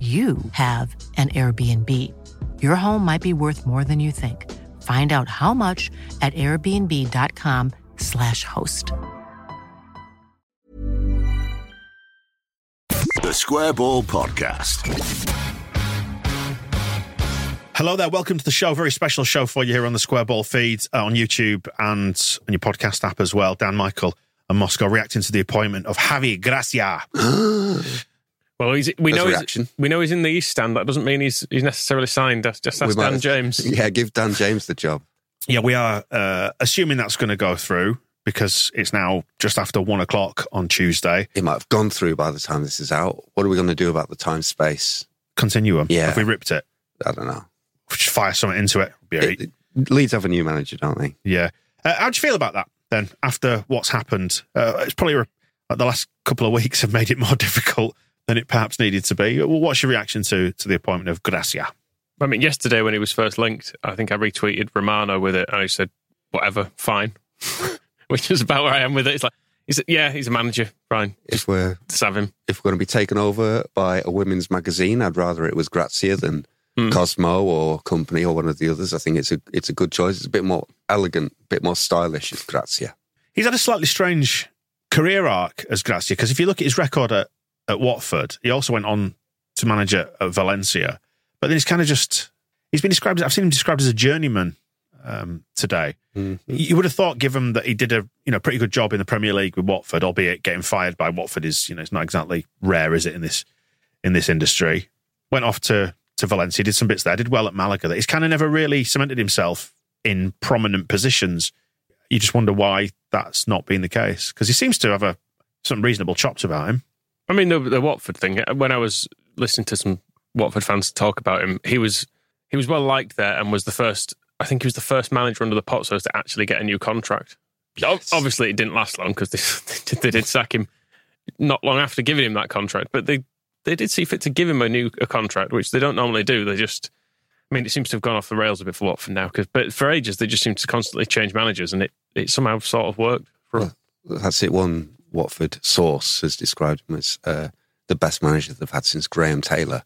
you have an Airbnb. Your home might be worth more than you think. Find out how much at airbnb.com/slash host. The Square Ball Podcast. Hello there, welcome to the show. Very special show for you here on the Square Ball feed uh, on YouTube and on your podcast app as well. Dan Michael and Moscow reacting to the appointment of Javi Gracia. Well, he's, we know a he's, we know he's in the East Stand. That doesn't mean he's he's necessarily signed. That's just that's We might Dan have- James. Yeah, give Dan James the job. yeah, we are uh, assuming that's going to go through because it's now just after one o'clock on Tuesday. It might have gone through by the time this is out. What are we going to do about the time space? Continuum. Yeah. Have we ripped it? I don't know. Just fire something into it. Be. It, it- Leeds have a new manager, don't they? Yeah. Uh, how do you feel about that then after what's happened? Uh, it's probably like the last couple of weeks have made it more difficult than it perhaps needed to be. What's your reaction to to the appointment of Gracia? I mean, yesterday when he was first linked, I think I retweeted Romano with it, and I said, "Whatever, fine," which is about where I am with it. It's like, he's yeah, he's a manager, fine, If we're just have him. if we're going to be taken over by a women's magazine, I'd rather it was Grazia than Hmm. Cosmo or Company or one of the others. I think it's a it's a good choice. It's a bit more elegant, a bit more stylish as Grazia. He's had a slightly strange career arc as Gracia because if you look at his record at, at Watford, he also went on to manage at, at Valencia. But then he's kind of just he's been described. I've seen him described as a journeyman um, today. You would have thought, given that he did a you know pretty good job in the Premier League with Watford, albeit getting fired by Watford is you know it's not exactly rare, is it in this in this industry? Went off to to Valencia, did some bits there, did well at Malaga. That he's kind of never really cemented himself in prominent positions. You just wonder why that's not been the case because he seems to have a some reasonable chops about him. I mean, the, the Watford thing. Uh, when I was listening to some Watford fans talk about him, he was he was well liked there, and was the first. I think he was the first manager under the Pozzos to actually get a new contract. O- Obviously, it didn't last long because they, they did sack him not long after giving him that contract. But they they did see fit to give him a new a contract, which they don't normally do. They just, I mean, it seems to have gone off the rails a bit for Watford now. Cause, but for ages, they just seem to constantly change managers, and it it somehow sort of worked for them. That's it. One Watford source has described him as uh, the best manager they've had since Graham Taylor.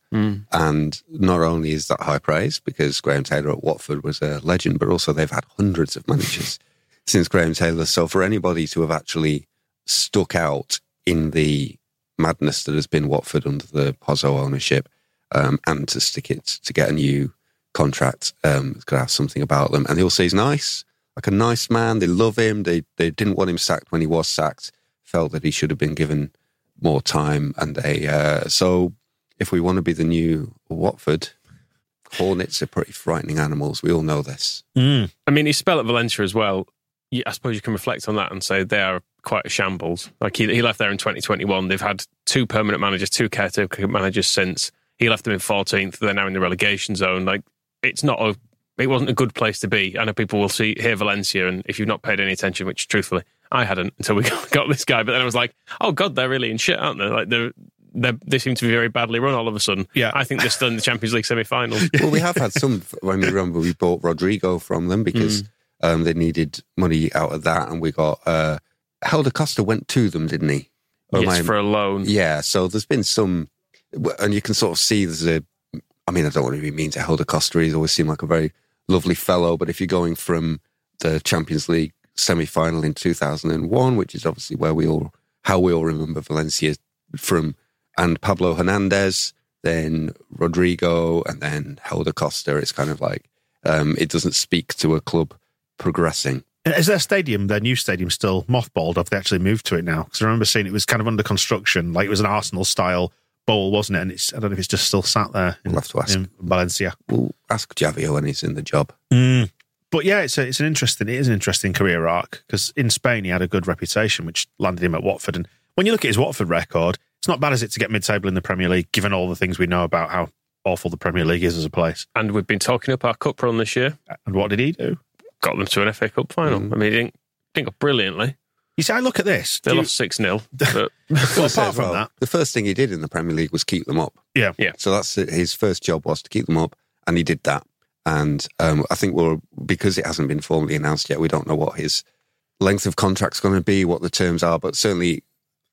And not only is that high praise because Graham Taylor at Watford was a legend, but also they've had hundreds of managers since Graham Taylor. So for anybody to have actually stuck out in the madness that has been Watford under the Pozzo ownership um, and to stick it to get a new contract, um, it's got to have something about them. And they all say he's nice, like a nice man. They love him. They they didn't want him sacked when he was sacked. Felt that he should have been given more time. And they uh, so if we want to be the new Watford, Hornets are pretty frightening animals. We all know this. I mean, his spell at Valencia as well. I suppose you can reflect on that and say they are quite a shambles. Like he, he left there in 2021. They've had two permanent managers, two caretaker managers since. He left them in 14th. They're now in the relegation zone. Like it's not a, it wasn't a good place to be. I know people will see hear Valencia, and if you've not paid any attention, which truthfully I hadn't until we got, got this guy, but then I was like, oh god, they're really in shit, aren't they? Like they're. They're, they seem to be very badly run all of a sudden. Yeah. I think they're still in the Champions League semi-finals. well, we have had some. When we remember, we bought Rodrigo from them because um, they needed money out of that, and we got uh, Helder Costa went to them, didn't he? Am yes, I- for a loan. yeah. So there's been some, and you can sort of see there's a. I mean, I don't want to be mean to Helder Costa. He's always seemed like a very lovely fellow, but if you're going from the Champions League semi-final in 2001, which is obviously where we all how we all remember Valencia from, and Pablo Hernandez then Rodrigo, and then Helder Costa. It's kind of like um, it doesn't speak to a club progressing. Is their stadium, their new stadium, still mothballed? Have they actually moved to it now? Because I remember seeing it was kind of under construction, like it was an Arsenal style bowl, wasn't it? And it's I don't know if it's just still sat there in, We'll have to ask. in Valencia. We'll ask Javier when he's in the job. Mm. But yeah, it's a, it's an interesting it is an interesting career arc because in Spain he had a good reputation, which landed him at Watford. And when you look at his Watford record, it's not bad, as it, to get mid table in the Premier League, given all the things we know about how awful the Premier League is as a place. And we've been talking up our cup run this year. And what did he do? Got them to an FA Cup final. Mm. I mean, he didn't, didn't go brilliantly. You see, I look at this. They you- lost 6 0. Well, Well, apart from that, the first thing he did in the Premier League was keep them up. yeah, Yeah. So that's it. his first job was to keep them up, and he did that. And um, I think we're because it hasn't been formally announced yet. We don't know what his length of contract's going to be, what the terms are. But certainly,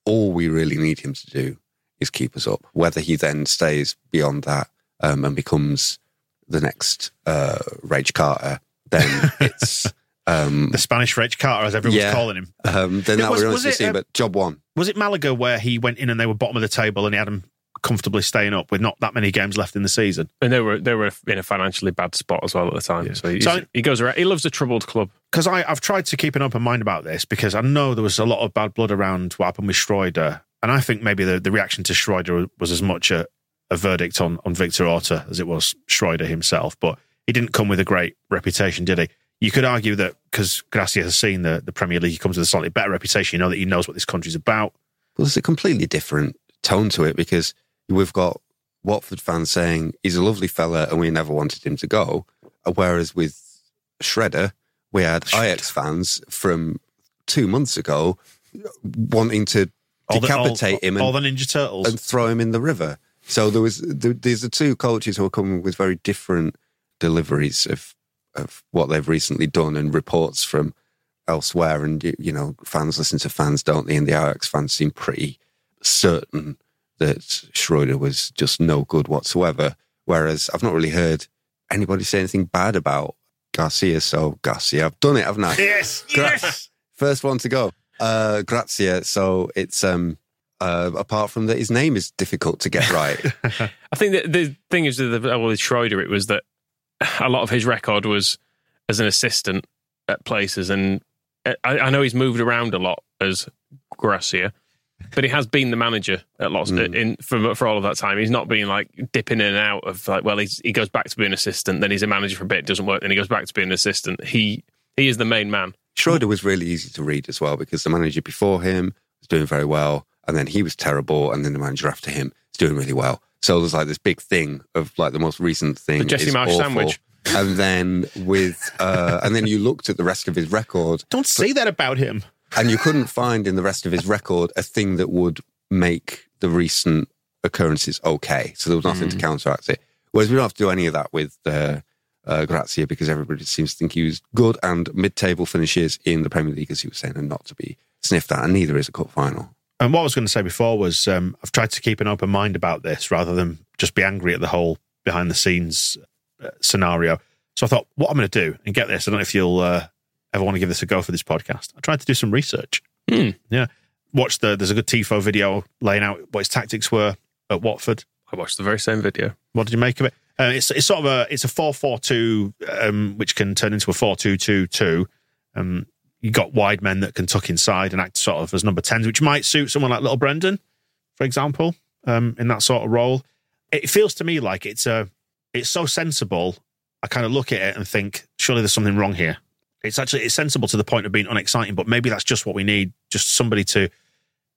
all we really need him to do is keep us up. Whether he then stays beyond that um, and becomes the next uh, Rage Carter, then it's um, the Spanish Rich Carter, as everyone's Yeah. calling him. um, then that Was- remains was to it, uh, But job one. Was it Malaga where he went in and they were bottom of the table and he had them comfortably staying up with not that many games left in the season? and they were they were in a financially bad spot as well at the time. Yeah. So, he's, So- he goes around. He loves a troubled club. because I've tried to keep an open mind about this because I know there was a lot of bad blood around what happened with Schreuder. And I think maybe the, the reaction to Schreuder was as much a, a verdict on, on Victor Orta as it was Schreuder himself. But he didn't come with a great reputation, did he? You could argue that because Gracia has seen the, the Premier League, he comes with a slightly better reputation. You know that he knows what this country's about. Well, there's a completely different tone to it because we've got Watford fans saying he's a lovely fella and we never wanted him to go. Uh, Whereas with Shredder, we had Ajax fans from two months ago wanting to All the, all, decapitate him all and, the Ninja Turtles. and throw him in the river. So there was there, there's the two cultures who are coming with very different deliveries of of what they've recently done and reports from elsewhere. And you, you know, fans listen to fans, don't they? And the Ajax fans seem pretty certain that Schreuder was just no good whatsoever. Whereas I've not really heard anybody say anything bad about Garcia. So Garcia, I've done it, haven't I? yes, Gra- yes. First one to go. Uh, Grazia. So it's um, uh, apart from that, his name is difficult to get right. I think that the thing is with, the, well, with Schreuder, it was that a lot of his record was as an assistant at places, and I, I know he's moved around a lot as Gracia, but he has been the manager at lots Mm. in for for all of that time. He's not been like dipping in and out of like well, he's, he goes back to being an assistant, then he's a manager for a bit, doesn't work, then he goes back to being an assistant. He he is the main man. Schreuder was really easy to read as well because the manager before him was doing very well, and then he was terrible, and then the manager after him is doing really well. So there's like this big thing of like the most recent thing. The Jesse is Marsh awful. sandwich. And then with uh, and then you looked at the rest of his record, Don't say that about him. And you couldn't find in the rest of his record a thing that would make the recent occurrences okay. So there was nothing to counteract it. Whereas we don't have to do any of that with uh, uh, Grazia because everybody seems to think he was good and mid-table finishes in the Premier League, as he was saying, and not to be sniffed at. And neither is a cup final. And what I was going to say before was um, I've tried to keep an open mind about this rather than just be angry at the whole behind the scenes uh, scenario. So I thought, what I'm going to do and get this. I don't know if you'll uh, ever want to give this a go for this podcast. I tried to do some research. Hmm. Yeah, watch the. There's a good Tifo video laying out what his tactics were at Watford. I watched the very same video. What did you make of it? Uh, it's it's sort of a it's a four four two, um, which can turn into a four two two two. Um, you got wide men that can tuck inside and act sort of as number tens, which might suit someone like Little Brendan, for example, um, in that sort of role. It feels to me like it's a it's so sensible. I kind of look at it and think, surely there's something wrong here. It's actually it's sensible to the point of being unexciting, but maybe that's just what we need, just somebody to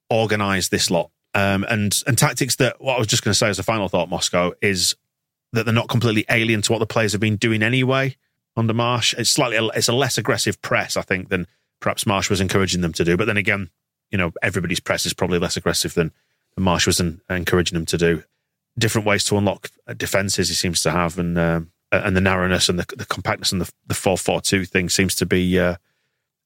organise this lot. Um, and and tactics that what I was just going to say as a final thought, Moscow is that they're not completely alien to what the players have been doing anyway under Marsh. It's slightly it's a less aggressive press, I think, than perhaps Marsh was encouraging them to do. But then again, you know, everybody's press is probably less aggressive than, Marsh was en- encouraging them to do. Different ways to unlock defenses he seems to have, and um, and the narrowness and the, the compactness and the the four four two thing seems to be uh,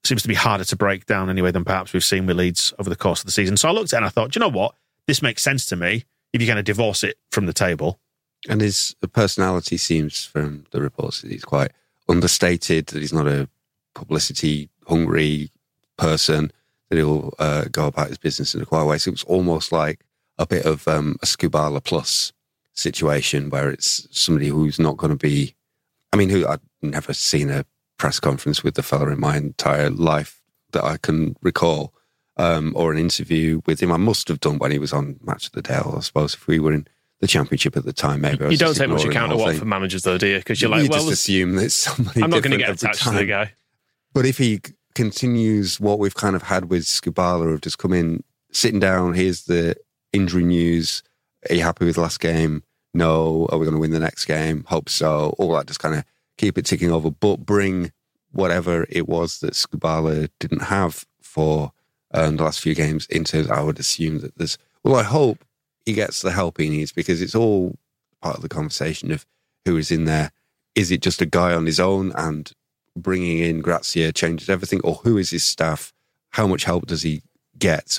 seems to be harder to break down anyway than perhaps we've seen with Leeds over the course of the season. So I looked at it and I thought, "Do you know what? This makes sense to me. If you're going to divorce it from the table, And his personality seems, from the reports, that he's quite understated, that he's not a publicity hungry person, that he'll uh, go about his business in a quiet way. So it was almost like a bit of um, a Skubala plus situation where it's somebody who's not going to be. I mean, who I've never seen a press conference with the fella in my entire life that I can recall, um, or an interview with him. I must have done when he was on Match of the Day. I suppose if we were in the championship at the time, maybe You don't take much account of what for managers though, do you? Because you're like, you well, just assume that somebody. I'm not going to get attached to the time. guy. But if he continues what we've kind of had with Skubala of just come in, sitting down, here's the injury news. Are you happy with the last game? No. Are we going to win the next game? Hope so. All that just kind of keep it ticking over, but bring whatever it was that Skubala didn't have for um, the last few games into, I would assume that there's, well, I hope he gets the help he needs because it's all part of the conversation of who is in there. Is it just a guy on his own and bringing in Grazia changes everything, or who is his staff? How much help does he get?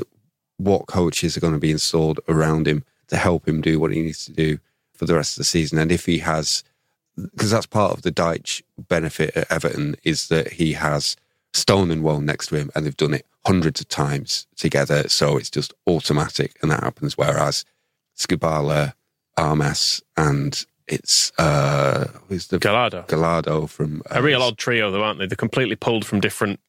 What coaches are going to be installed around him to help him do what he needs to do for the rest of the season? And if he has, because that's part of the Dyche benefit at Everton, is that he has Stone and Woan next to him, and they've done it hundreds of times together. So it's just automatic, and that happens. Whereas Skubala, Armas, and it's uh, who's the Gallardo. Gallardo from uh, A real odd trio, though, aren't they? They're completely pulled from different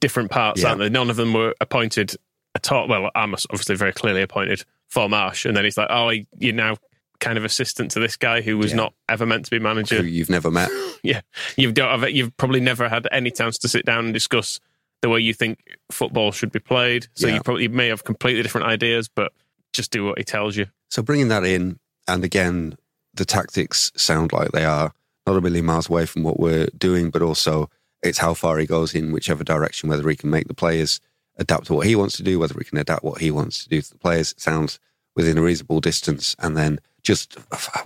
different parts, Yeah. aren't they? None of them were appointed at all. Well, Armas obviously very clearly appointed Marsh, and then he's like, "Oh, you're now kind of assistant to this guy who was Yeah. not ever meant to be who manager." you've never met. yeah, you've don't have, you've probably never had any chance to sit down and discuss the way you think football should be played. So Yeah. you probably may have completely different ideas, but just do what he tells you. So bringing that in, and again, the tactics sound like they are not a million miles away from what we're doing, but also it's how far he goes in whichever direction, whether he can make the players adapt to what he wants to do, whether we can adapt what he wants to do to the players. It sounds within a reasonable distance, and then just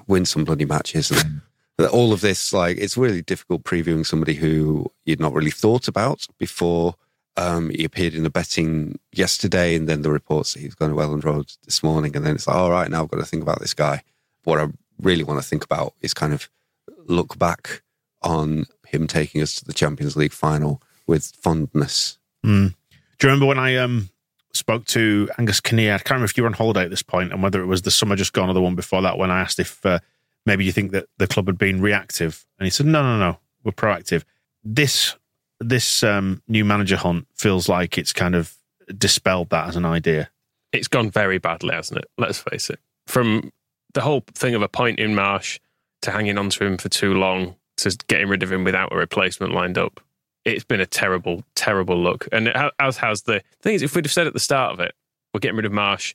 win some bloody matches. And all of this, like, it's really difficult previewing somebody who you'd not really thought about before. Um, he appeared in the betting yesterday, and then the reports that he's going to Elland Road this morning, and then it's like, all right, now I've got to think about this guy. What I really want to think about is kind of look back on him taking us to the Champions League final with fondness. Mm. Do you remember when I um, spoke to Angus Kinnear? I can't remember if you were on holiday at this point and whether it was the summer just gone or the one before that when I asked if uh, maybe you think that the club had been reactive. And he said, no, no, no, we're proactive. This this um, new manager hunt feels like it's kind of dispelled that as an idea. it's gone very badly, hasn't it? Let's face it. From the whole thing of appointing Marsh to hanging on to him for too long to getting rid of him without a replacement lined up, it's been a terrible, terrible look. And as has the thing is, if we'd have said at the start of it, we're getting rid of Marsh,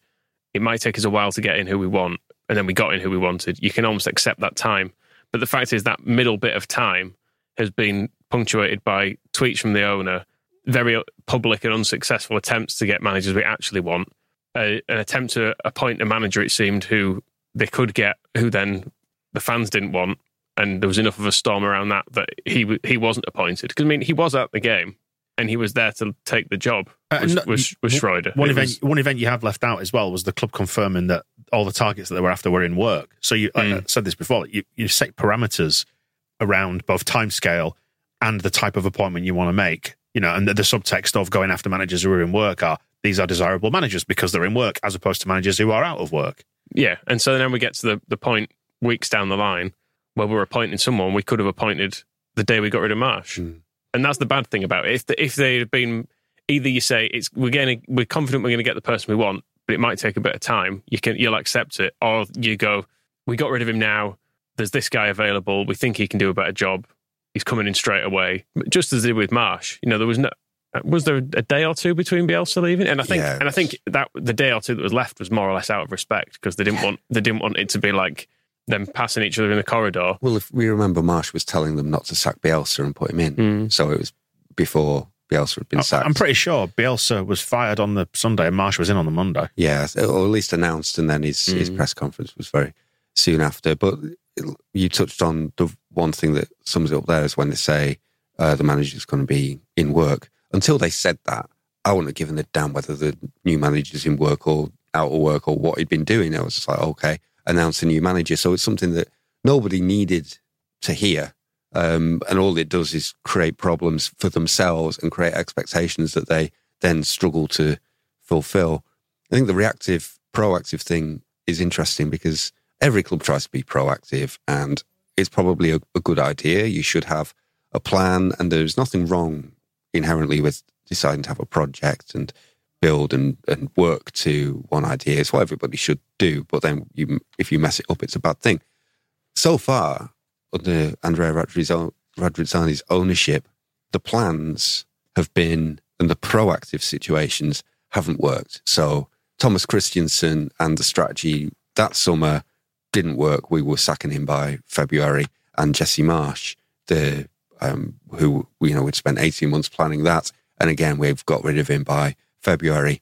it might take us a while to get in who we want, and then we got in who we wanted. You can almost accept that time. But the fact is that middle bit of time has been punctuated by tweets from the owner, very public and unsuccessful attempts to get managers we actually want, an attempt to appoint a manager, it seemed, who they could get, who then the fans didn't want. And there was enough of a storm around that that he he wasn't appointed. Because, I mean, he was at the game and he was there to take the job, Uh, was, no- was, was Schreuder. One It event, was- one event you have left out as well was the club confirming that all the targets that they were after were in work. So you, like Mm. I said this before, you, you set parameters around both timescale and the type of appointment you want to make. You know, and the, the subtext of going after managers who are in work are these are desirable managers because they're in work, as opposed to managers who are out of work. Yeah, and so then we get to the, the point weeks down the line where we're appointing someone we could have appointed the day we got rid of Marsh, Mm. and that's the bad thing about it. If the, if they had been either you say it's we're getting we're confident we're going to get the person we want, but it might take a bit of time. You can you'll accept it, or you go we got rid of him now. There's this guy available. We think he can do a better job. He's coming in straight away, just as they did with Marsh. You know there was no. Was there a day or two between Bielsa leaving? And I think, Yeah. and I think that the day or two that was left was more or less out of respect because they didn't want they didn't want it to be like them passing each other in the corridor. Well, if we remember, Marsh was telling them not to sack Bielsa and put him in. Mm. So it was before Bielsa had been sacked. I'm pretty sure Bielsa was fired on the Sunday and Marsh was in on the Monday. Yeah, or at least announced, and then his, his Mm. press conference was very soon after. But you touched on the one thing that sums it up there is when they say uh, the manager's going to be in work. Until they said that, I wouldn't have given a damn whether the new manager's in work or out of work or what he'd been doing. I was just like, okay, announce a new manager. So it's something that nobody needed to hear. Um, and all it does is create problems for themselves and create expectations that they then struggle to fulfill. I think the reactive, proactive thing is interesting because every club tries to be proactive and it's probably a, a good idea. You should have a plan and there's nothing wrong inherently with deciding to have a project and build and, and work to one idea. is what everybody should do. But then you, if you mess it up, it's a bad thing. So far, under Andrea Radrizzani's ownership, the plans have been and the proactive situations haven't worked. So Thomas Christiansen and the strategy that summer didn't work. We were sacking him by February, and Jesse Marsh, the um, who you know we'd spent eighteen months planning that, and again we've got rid of him by February.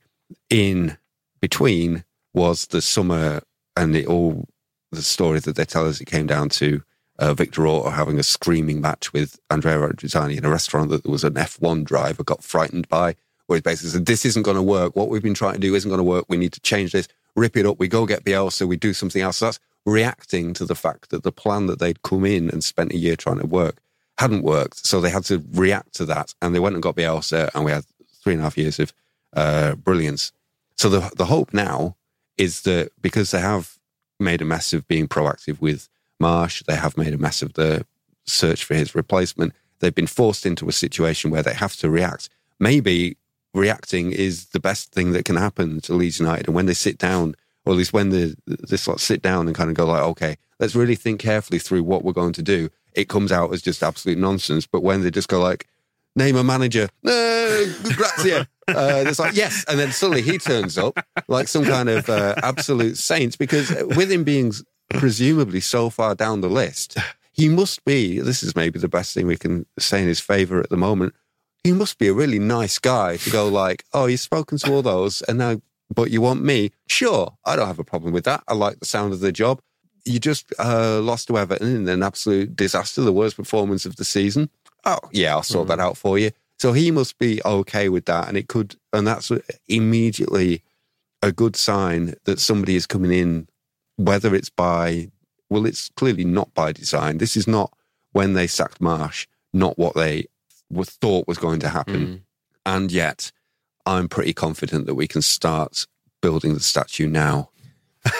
In between was the summer, and it all the story that they tell us it came down to uh, Victor Orta having a screaming match with Andrea Radrizzani in a restaurant that there was an F1 driver got frightened by, where he basically said, This isn't going to work. What we've been trying to do isn't going to work. We need to change this, rip it up. We go get Bielsa, we do something else. So that's reacting to the fact that the plan that they'd come in and spent a year trying to work hadn't worked. So they had to react to that. And they went and got Bielsa, and we had three and a half years of uh, brilliance. So the, the hope now is that because they have made a mess of being proactive with Marsh, They have made a mess of the search for his replacement. They've been forced into a situation where they have to react. Maybe reacting is the best thing that can happen to Leeds United. And when they sit down, or at least when they sort of sit down and kind of go like, okay, let's really think carefully through what we're going to do. It comes out as just absolute nonsense. But when they just go like, name a manager, no, grazie. Uh, it's like, yes. And then suddenly he turns up like some kind of uh, absolute saint because with him being presumably so far down the list, he must be, this is maybe the best thing we can say in his favor at the moment. He must be a really nice guy to go like, oh, you've spoken to all those and now, but you want me? Sure. I don't have a problem with that. I like the sound of the job. You just uh, lost to Everton in an absolute disaster, the worst performance of the season. Oh, yeah, I'll sort mm. that out for you. So he must be okay with that. And it could, and that's immediately a good sign that somebody is coming in whether it's by, well, it's clearly not by design. This is not when they sacked Marsh, not what they were thought was going to happen. Mm. And yet, I'm pretty confident that we can start building the statue now.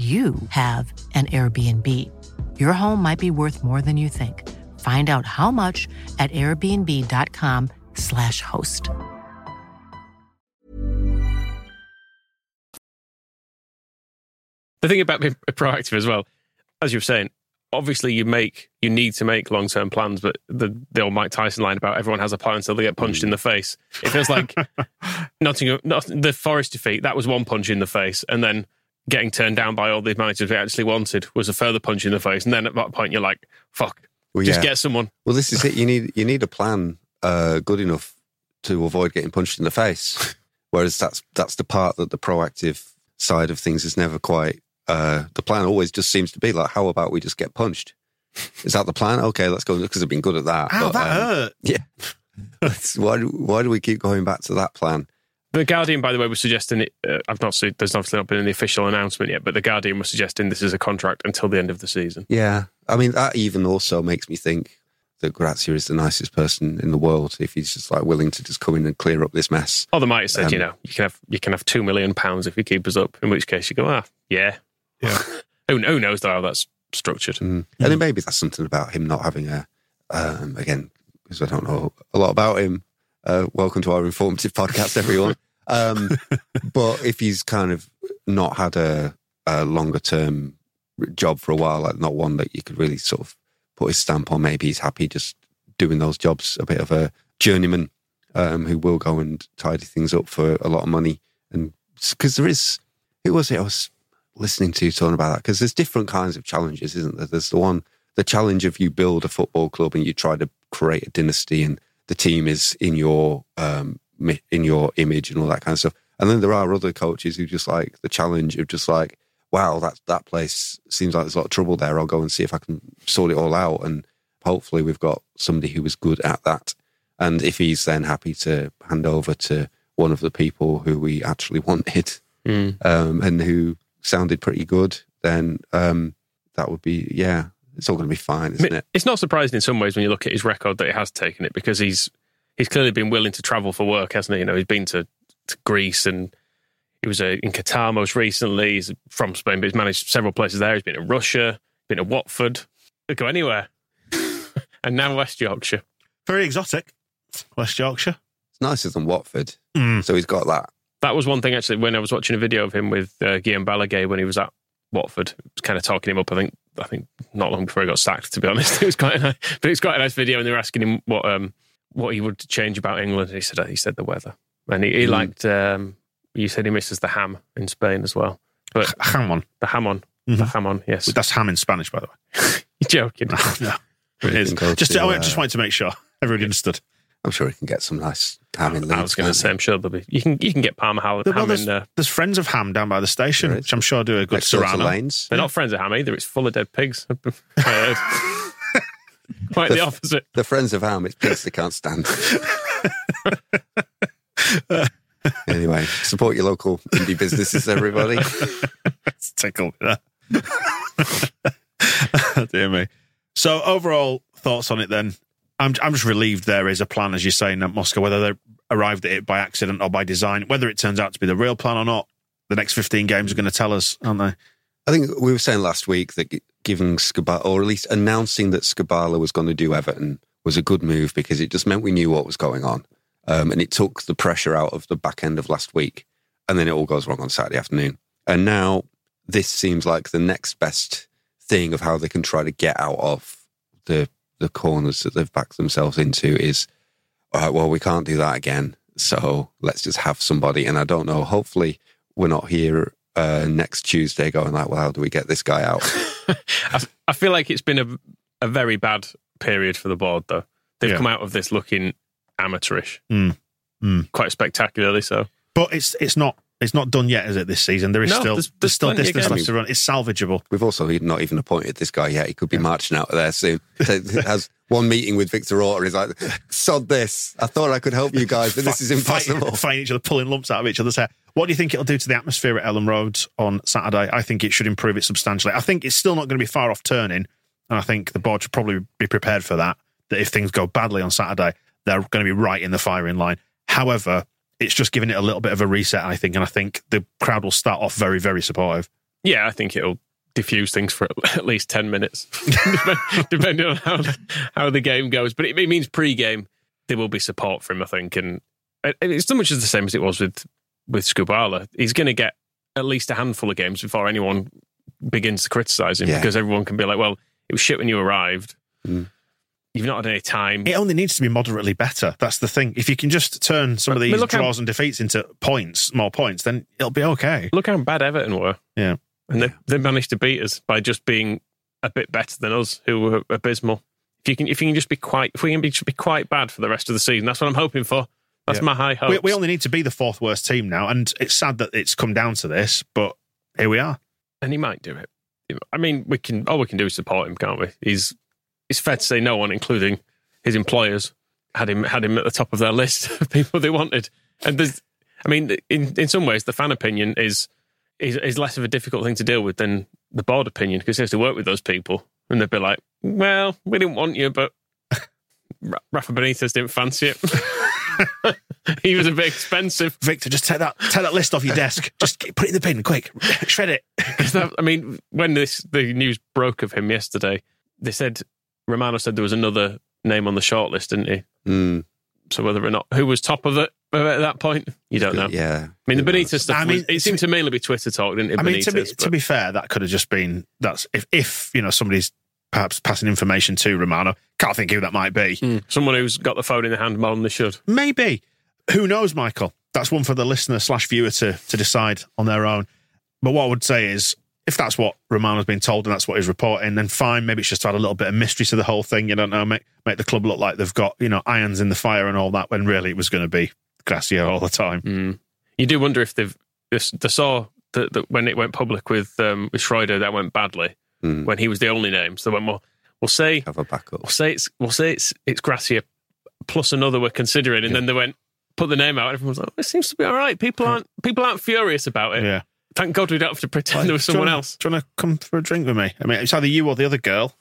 you have an Airbnb. Your home might be worth more than you think. Find out how much at airbnb.com/slash host. The thing about being proactive as well, as you were saying, obviously you make you need to make long term plans, but the the old Mike Tyson line about everyone has a plan until they get punched in the face. It feels like Nottingham, not, the Forest defeat. That was one punch in the face, and then getting turned down by all the managers we actually wanted was a further punch in the face. And then at that point, you're like, fuck, well, just yeah. get someone. Well, this is it. You need you need a plan uh, good enough to avoid getting punched in the face. Whereas that's that's the part that the proactive side of things is never quite. Uh, the plan always just seems to be like, how about we just get punched? Is that the plan? Okay, let's go because they've been good at that. Ow, But, that um, hurt. Yeah. Why, do, why do we keep going back to that plan? The Guardian, by the way, was suggesting it. Uh, I've not seen. There's obviously not been any official announcement yet, but the Guardian was suggesting this is a contract until the end of the season. Yeah. I mean, that even also makes me think that Grazia is the nicest person in the world if he's just like willing to just come in and clear up this mess. Or they might have said, Um, you know, you can have you can have two million pounds if you keep us up. In which case, you go, ah, yeah, Yeah. who, who knows how that's structured? Mm. And then maybe that's something about him not having a, um, again, because I don't know a lot about him. Uh, welcome to our informative podcast, everyone. Um, but if he's kind of not had a, a longer term job for a while, like not one that you could really sort of put his stamp on, maybe he's happy just doing those jobs, a bit of a journeyman um, who will go and tidy things up for a lot of money. And because there is, who was it I was listening to talking about that? Because there's different kinds of challenges, isn't there? There's the one, the challenge of you build a football club and you try to create a dynasty and the team is in your um, in your image and all that kind of stuff. And then there are other coaches who just like the challenge of just like, wow, that that place seems like there's a lot of trouble there. I'll go and see if I can sort it all out. And hopefully we've got somebody who is good at that. And if he's then happy to hand over to one of the people who we actually wanted Mm. um, and who sounded pretty good, then um, that would be yeah, it's all going to be fine, isn't mean, it? it's not surprising in some ways when you look at his record that he has taken it because he's he's clearly been willing to travel for work, hasn't he? You know, he's been to, to Greece and he was uh, in Qatar most recently. He's from Spain, but he's managed several places there. He's been to Russia, been to Watford. Could go anywhere. and now West Yorkshire. Very exotic. West Yorkshire. It's nicer than Watford, Mm. so he's got that. That was one thing actually when I was watching a video of him with uh, Guillem Balagué when he was at Watford, was kind of talking him up. I think I think not long before he got sacked. To be honest, it was quite a nice, but it was quite a nice video, and they were asking him what um what he would change about England. He said he said the weather, and he, he Mm. liked. Um, you said he misses the ham in Spain as well, but Hamon. the hamon, the Mhm. hamon, yes. That's ham in Spanish, by the way. You're joking. no, it is. Just, I uh, just wanted to make sure everybody understood. I'm sure he can get some nice ham in Leeds. I was going to say, I'm sure there'll be. You can you can get Parma ham, Well, ham there's, in there. there's friends of ham down by the station, which I'm sure do a good Next serrano. Lanes. They're not friends of ham either. It's full of dead pigs. Quite the opposite. The friends of ham, it's pigs they can't stand. anyway, support your local indie businesses, everybody. It's tickled me there. Oh, dear me. So overall thoughts on it then? I'm I'm just relieved there is a plan, as you're saying, at Moscow, whether they arrived at it by accident or by design, whether it turns out to be the real plan or not, the next 15 games are going to tell us, aren't they? I think we were saying last week that gi- giving Skubala, or at least announcing that Skubala was going to do Everton, was a good move because it just meant we knew what was going on. Um, and it took the pressure out of the back end of last week. And then it all goes wrong on Saturday afternoon. And now this seems like the next best thing of how they can try to get out of the the corners that they've backed themselves into is, all right, well, we can't do that again. So let's just have somebody. And I don't know, hopefully we're not here uh, next Tuesday going like, well, how do we get this guy out? I, I feel like it's been a, a very bad period for the board, though. They've Yeah. come out of this looking amateurish, Mm. Mm. quite spectacularly so. But it's it's not it's not done yet, is it? This season there is No, still there's- there's, there's still plenty of distance games. left to run. It's salvageable. We've also not even appointed this guy yet. He could be marching out of there soon. So he has one meeting with Victor Orta. He's like, sod this. I thought I could help you guys, but this is impossible. Fighting, fighting each other, pulling lumps out of each other's hair. What do you think it'll do to the atmosphere at Elland Road on Saturday? I think it should improve it substantially. I think it's still not going to be far off turning, and I think the board should probably be prepared for that. That if things go badly on Saturday, they're going to be right in the firing line. However, it's just giving it a little bit of a reset, I think, and I think the crowd will start off very, very supportive. Yeah, I think it'll diffuse things for at least 10 minutes, depending on how, how the game goes. But it, it means pre game, there will be support for him, I think. And and it's so much as the same as it was with, with Skubala. He's going to get at least a handful of games before anyone begins to criticise him Yeah. because everyone can be like, well, it was shit when you arrived. Mm. You've not had any time. It only needs to be moderately better. That's the thing. If you can just turn some of I mean, these look how- draws and defeats into points, more points, then it'll be okay. Look how bad Everton were. Yeah. And they, they managed to beat us by just being a bit better than us, who were abysmal. If you can, if you can just be quite, if we can be, just be quite bad for the rest of the season, that's what I'm hoping for. That's Yeah. my high hopes. We, we only need to be the fourth worst team now, and it's sad that it's come down to this, but here we are. and he might do it. I mean, we can all we can do is support him, can't we? He's it's fair to say no one, including his employers, had him had him at the top of their list of people they wanted. And there's, I mean, in in some ways, the fan opinion is is, is less of a difficult thing to deal with than the board opinion because he has to work with those people, and they'd be like, "Well, we didn't want you, but Rafa Benitez didn't fancy it." he was a bit expensive. Victor, just take that take that list off your desk. Just put it in the bin, quick, shred it. That, I mean, when this the news broke of him yesterday, they said Romano said there was another name on the shortlist, didn't he? Mm, So whether or not who was top of it at that point, you don't know. yeah. I mean, the Who knows? Benitez stuff. I mean, was, it seemed to mainly be Twitter talk, didn't it? I mean, Benitez, to be, to be fair, that could have just been that's if if you know somebody's perhaps passing information to Romano. Can't think who that might be. Mm. someone who's got the phone in their hand more than they should. Maybe. Who knows, Michael? That's one for the listener slash viewer to to decide on their own. But what I would say is, if that's what Romano's been told and that's what he's reporting, then fine. Maybe it's just to add a little bit of mystery to the whole thing. You don't know, make make the club look like they've got you know irons in the fire and all that. When really it was going to be Gracia all the time. Mm. You do wonder if they've this- they saw that, that when it went public with um, with Schreuder, that went badly Mm. when he was the only name. So they went, well, we'll say Have a backup. we'll say it's we'll say it's it's Gracia plus another we're considering, and then they went put the name out. And everyone was like, oh, it seems to be all right. People aren't people aren't furious about it. Yeah. Thank God we don't have to pretend there was Do you someone wanna- else. Do you want to come for a drink with me? I mean, it's either you or the other girl.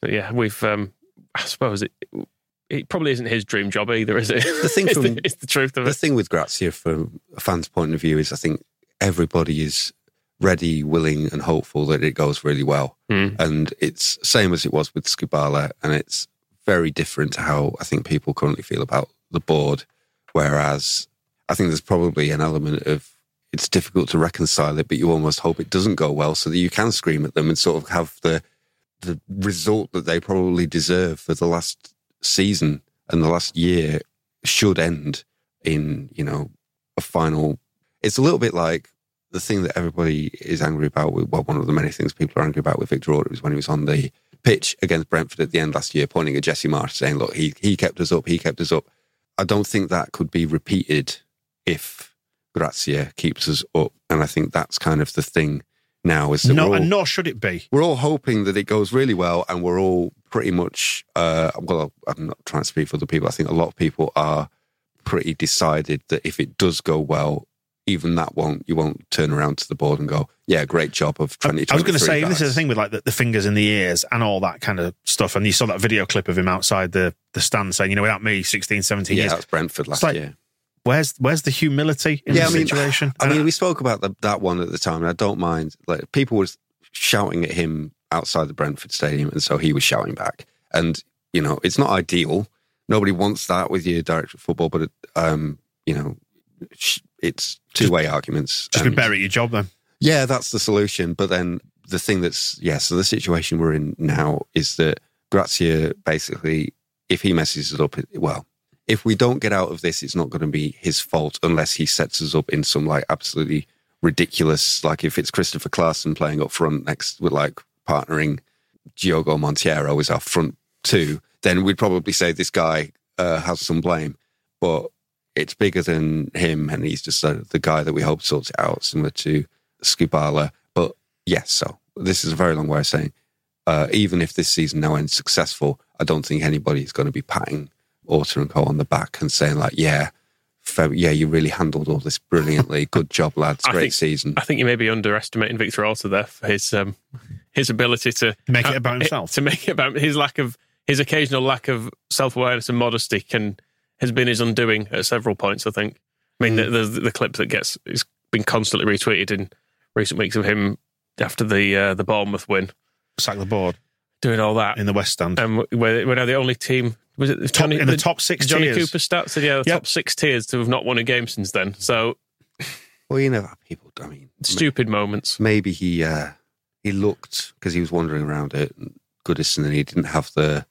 But yeah, we've. Um, I suppose it. It probably isn't his dream job either, is it? The thing it's, the, it's the truth of The it. thing with Grazia, from a fan's point of view, is I think everybody is ready, willing, and hopeful that it goes really well. Mm. And it's same as it was with Skubala, and it's very different to how I think people currently feel about the board. Whereas I think there's probably an element of it's difficult to reconcile it, but you almost hope it doesn't go well so that you can scream at them and sort of have the the result that they probably deserve for the last season and the last year should end in, you know, a final. It's a little bit like the thing that everybody is angry about with, well, one of the many things people are angry about with Victor Orta is when he was on the pitch against Brentford at the end last year, pointing at Jesse Marsh saying, look, he, he kept us up, he kept us up. I don't think that could be repeated if Grazia keeps us up. And I think that's kind of the thing now is that No, all, and nor should it be. we're all hoping that it goes really well and we're all pretty much uh, well i'm not trying to speak for other people i think a lot of people are pretty decided that if it does go well even that won't you won't turn around to the board and go yeah great job of 2023 I was going to say, guys. this is the thing with like the, the fingers in the ears and all that kind of stuff. And you saw that video clip of him outside the, the stand saying, you know, without me, 16, 17 yeah years. that's brentford last like- year Where's where's the humility in Yeah, the I mean- situation? I mean, we spoke about the, that one at the time, and I don't mind. Like people were shouting at him outside the Brentford Stadium, and so he was shouting back. And you know, it's not ideal. Nobody wants that with your director of football, but it, um, you know, it's two way arguments. just be better at your job then. yeah, that's the solution. But then the thing that's yeah, so the situation we're in now is that Grazia basically, if he messes it up, well, if we don't get out of this, it's not going to be his fault unless he sets us up in some like absolutely ridiculous, like if it's Christopher Clarkson playing up front next with like partnering Diogo Monteiro as our front two, then we'd probably say this guy uh, has some blame. But it's bigger than him, and he's just uh, the guy that we hope sorts it out, similar to Skubala. But yes, so this is a very long way of saying, uh, even if this season now ends successful, I don't think anybody is going to be patting Orta and Co on the back and saying like, yeah, fair, yeah, you really handled all this brilliantly. Good job, lads. I Great think- season. I think you may be underestimating Victor Orta there for his um, his ability to Make it about himself. To make it about his lack of his occasional lack of self awareness and modesty can has been his undoing at several points. I think. I mean, Mm. the, the the clip that gets has been constantly retweeted in recent weeks of him after the uh, the Bournemouth win, Sack the board doing all that, in the West Stand. and we're, we're now the only team. Was it Top- in the top six Johnny tiers. Cooper stats said yeah, the Yep. top six tiers to have not won a game since then. So well, you know, people. I mean, stupid moments. maybe he uh, he looked because he was wandering around it, Goodison, and he didn't have the.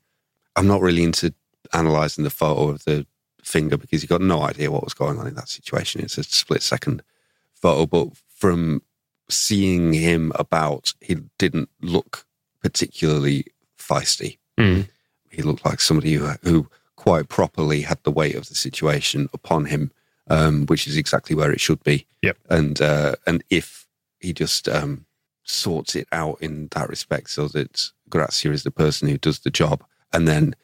I'm not really into analysing the photo of the finger because he got no idea what was going on in that situation. It's a split second photo, but from seeing him about, he didn't look particularly feisty. Mm. He looked like somebody who, who quite properly had the weight of the situation upon him, um, which is exactly where it should be. Yep. And uh, and if he just um, sorts it out in that respect, so that Grazia is the person who does the job, and then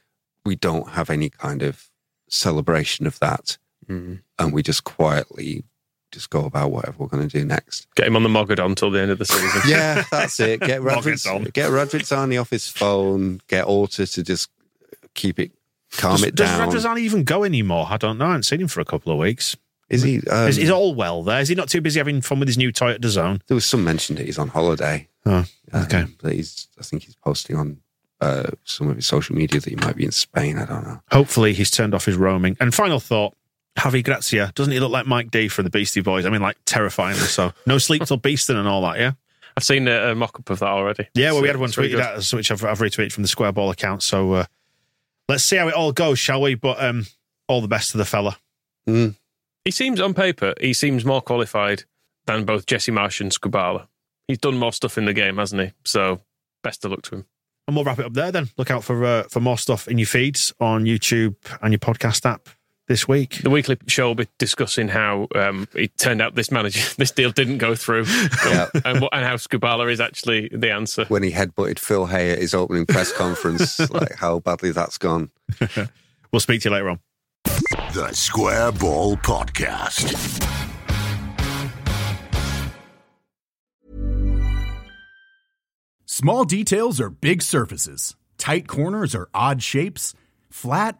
we don't have any kind of celebration of that, Mm. and we just quietly just go about whatever we're going to do next. Get him on the Mogadon until the end of the season. Yeah, that's it. Get Radvitz, on. get Radvitz on the office phone. Get Alter to just keep it, calm Does, it does down. Even go anymore? I don't know. I haven't seen him for a couple of weeks. Is he? Um, is, is all well there? Is he not too busy having fun with his new Toyota Zone? there was some mention that he's on holiday. Oh, Um, okay. That he's, I think he's posting on uh, some of his social media that he might be in Spain. I don't know. Hopefully he's turned off his roaming. And final thought, Javi Gracia, doesn't he look like Mike D from the Beastie Boys? I mean, like terrifyingly so. No sleep till beasting and all that, yeah? I've seen a, a mock up of that already. Yeah, well, we had one very tweeted good. at us, which I've, I've retweeted from the Square Ball account. So uh, let's see how it all goes, shall we? But um, all the best to the fella. Mm. He seems on paper, he seems more qualified than both Jesse Marsch and Skubala. He's done more stuff in the game, hasn't he? So best of luck to him. And we'll wrap it up there then. Look out for uh, for more stuff in your feeds on YouTube and your podcast app this week. The weekly show will be discussing how um, it turned out this manager, this deal didn't go through, Yeah. and, what, and how Skubala is actually the answer. When he headbutted Phil Hay at his opening press conference, like how badly that's gone. We'll speak to you later on. The Square Ball Podcast. Small details are big surfaces. Tight corners are odd shapes. Flat,